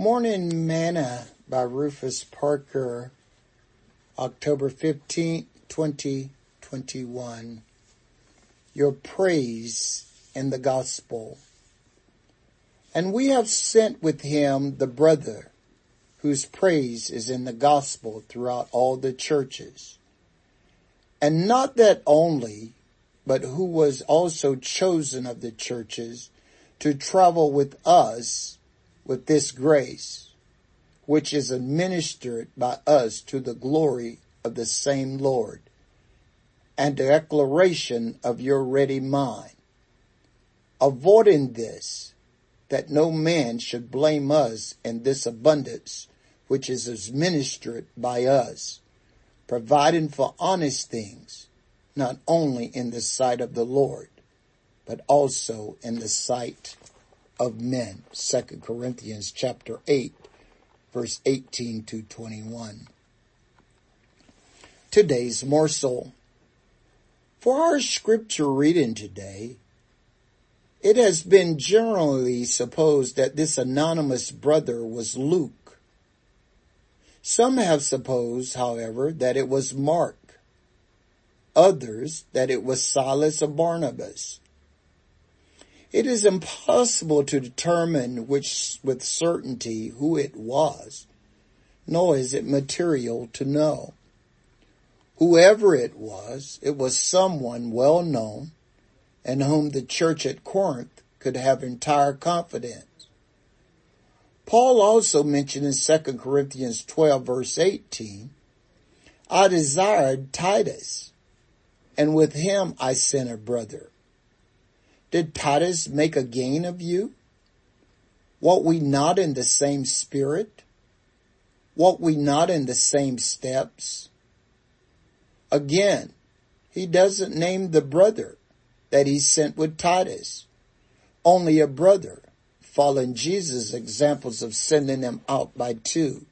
Morning Manna by Rufus Parker, October 15, 2021. Your praise in the gospel. And we have sent with him the brother whose praise is in the gospel throughout all the churches. And not that only, but who was also chosen of the churches to travel with us with this grace, which is administered by us to the glory of the same Lord, and declaration of your ready mind, avoiding this, that no man should blame us in this abundance which is administered by us, providing for honest things, not only in the sight of the Lord, but also in the sight of men. 2 Corinthians chapter 8 verse 18 to 21. Today's morsel. For our scripture reading today, it has been generally supposed that this anonymous brother was Luke. Some have supposed, however, that it was Mark. Others that it was Silas or Barnabas. It is impossible to determine which with certainty who it was, nor is it material to know. Whoever it was, it was someone well known and whom the church at Corinth could have entire confidence. Paul also mentioned in 2 Corinthians 12 verse 18, I desired Titus, and with him I sent a brother did Titus make a gain of you? Walk we not in the same spirit? Walk we not in the same steps? Again, he doesn't name the brother that he sent with Titus. Only a brother, following Jesus' examples of sending them out by two.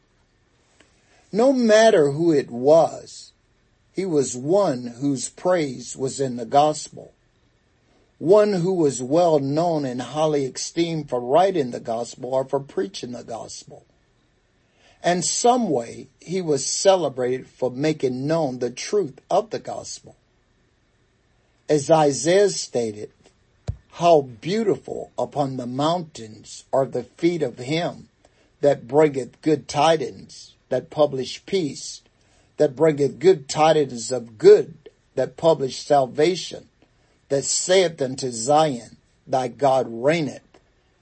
No matter who it was, he was one whose praise was in the gospel one who was well known and highly esteemed for writing the gospel or for preaching the gospel. And some way he was celebrated for making known the truth of the gospel. As Isaiah stated, how beautiful upon the mountains are the feet of him that bringeth good tidings, that publish peace, that bringeth good tidings of good, that publish salvation, that saith unto Zion, thy God reigneth.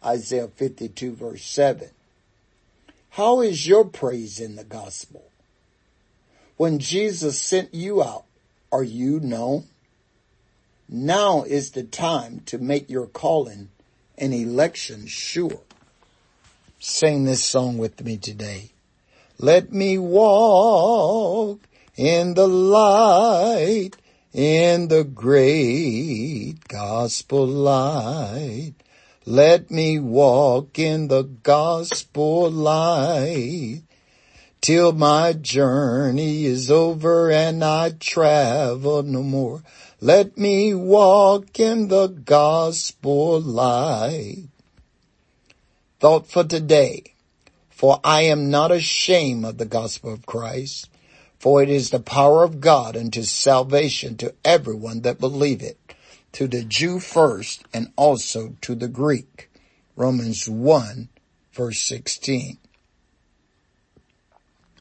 Isaiah 52 verse 7. How is your praise in the gospel? When Jesus sent you out, are you known? Now is the time to make your calling and election sure. Sing this song with me today. Let me walk in the light in the great gospel light. Let me walk in the gospel light till my journey is over and I travel no more. Let me walk in the gospel light. Thought for today. For I am not ashamed of the gospel of Christ for it is the power of God unto salvation to everyone that believeth, to the Jew first and also to the Greek. Romans 1 verse 16.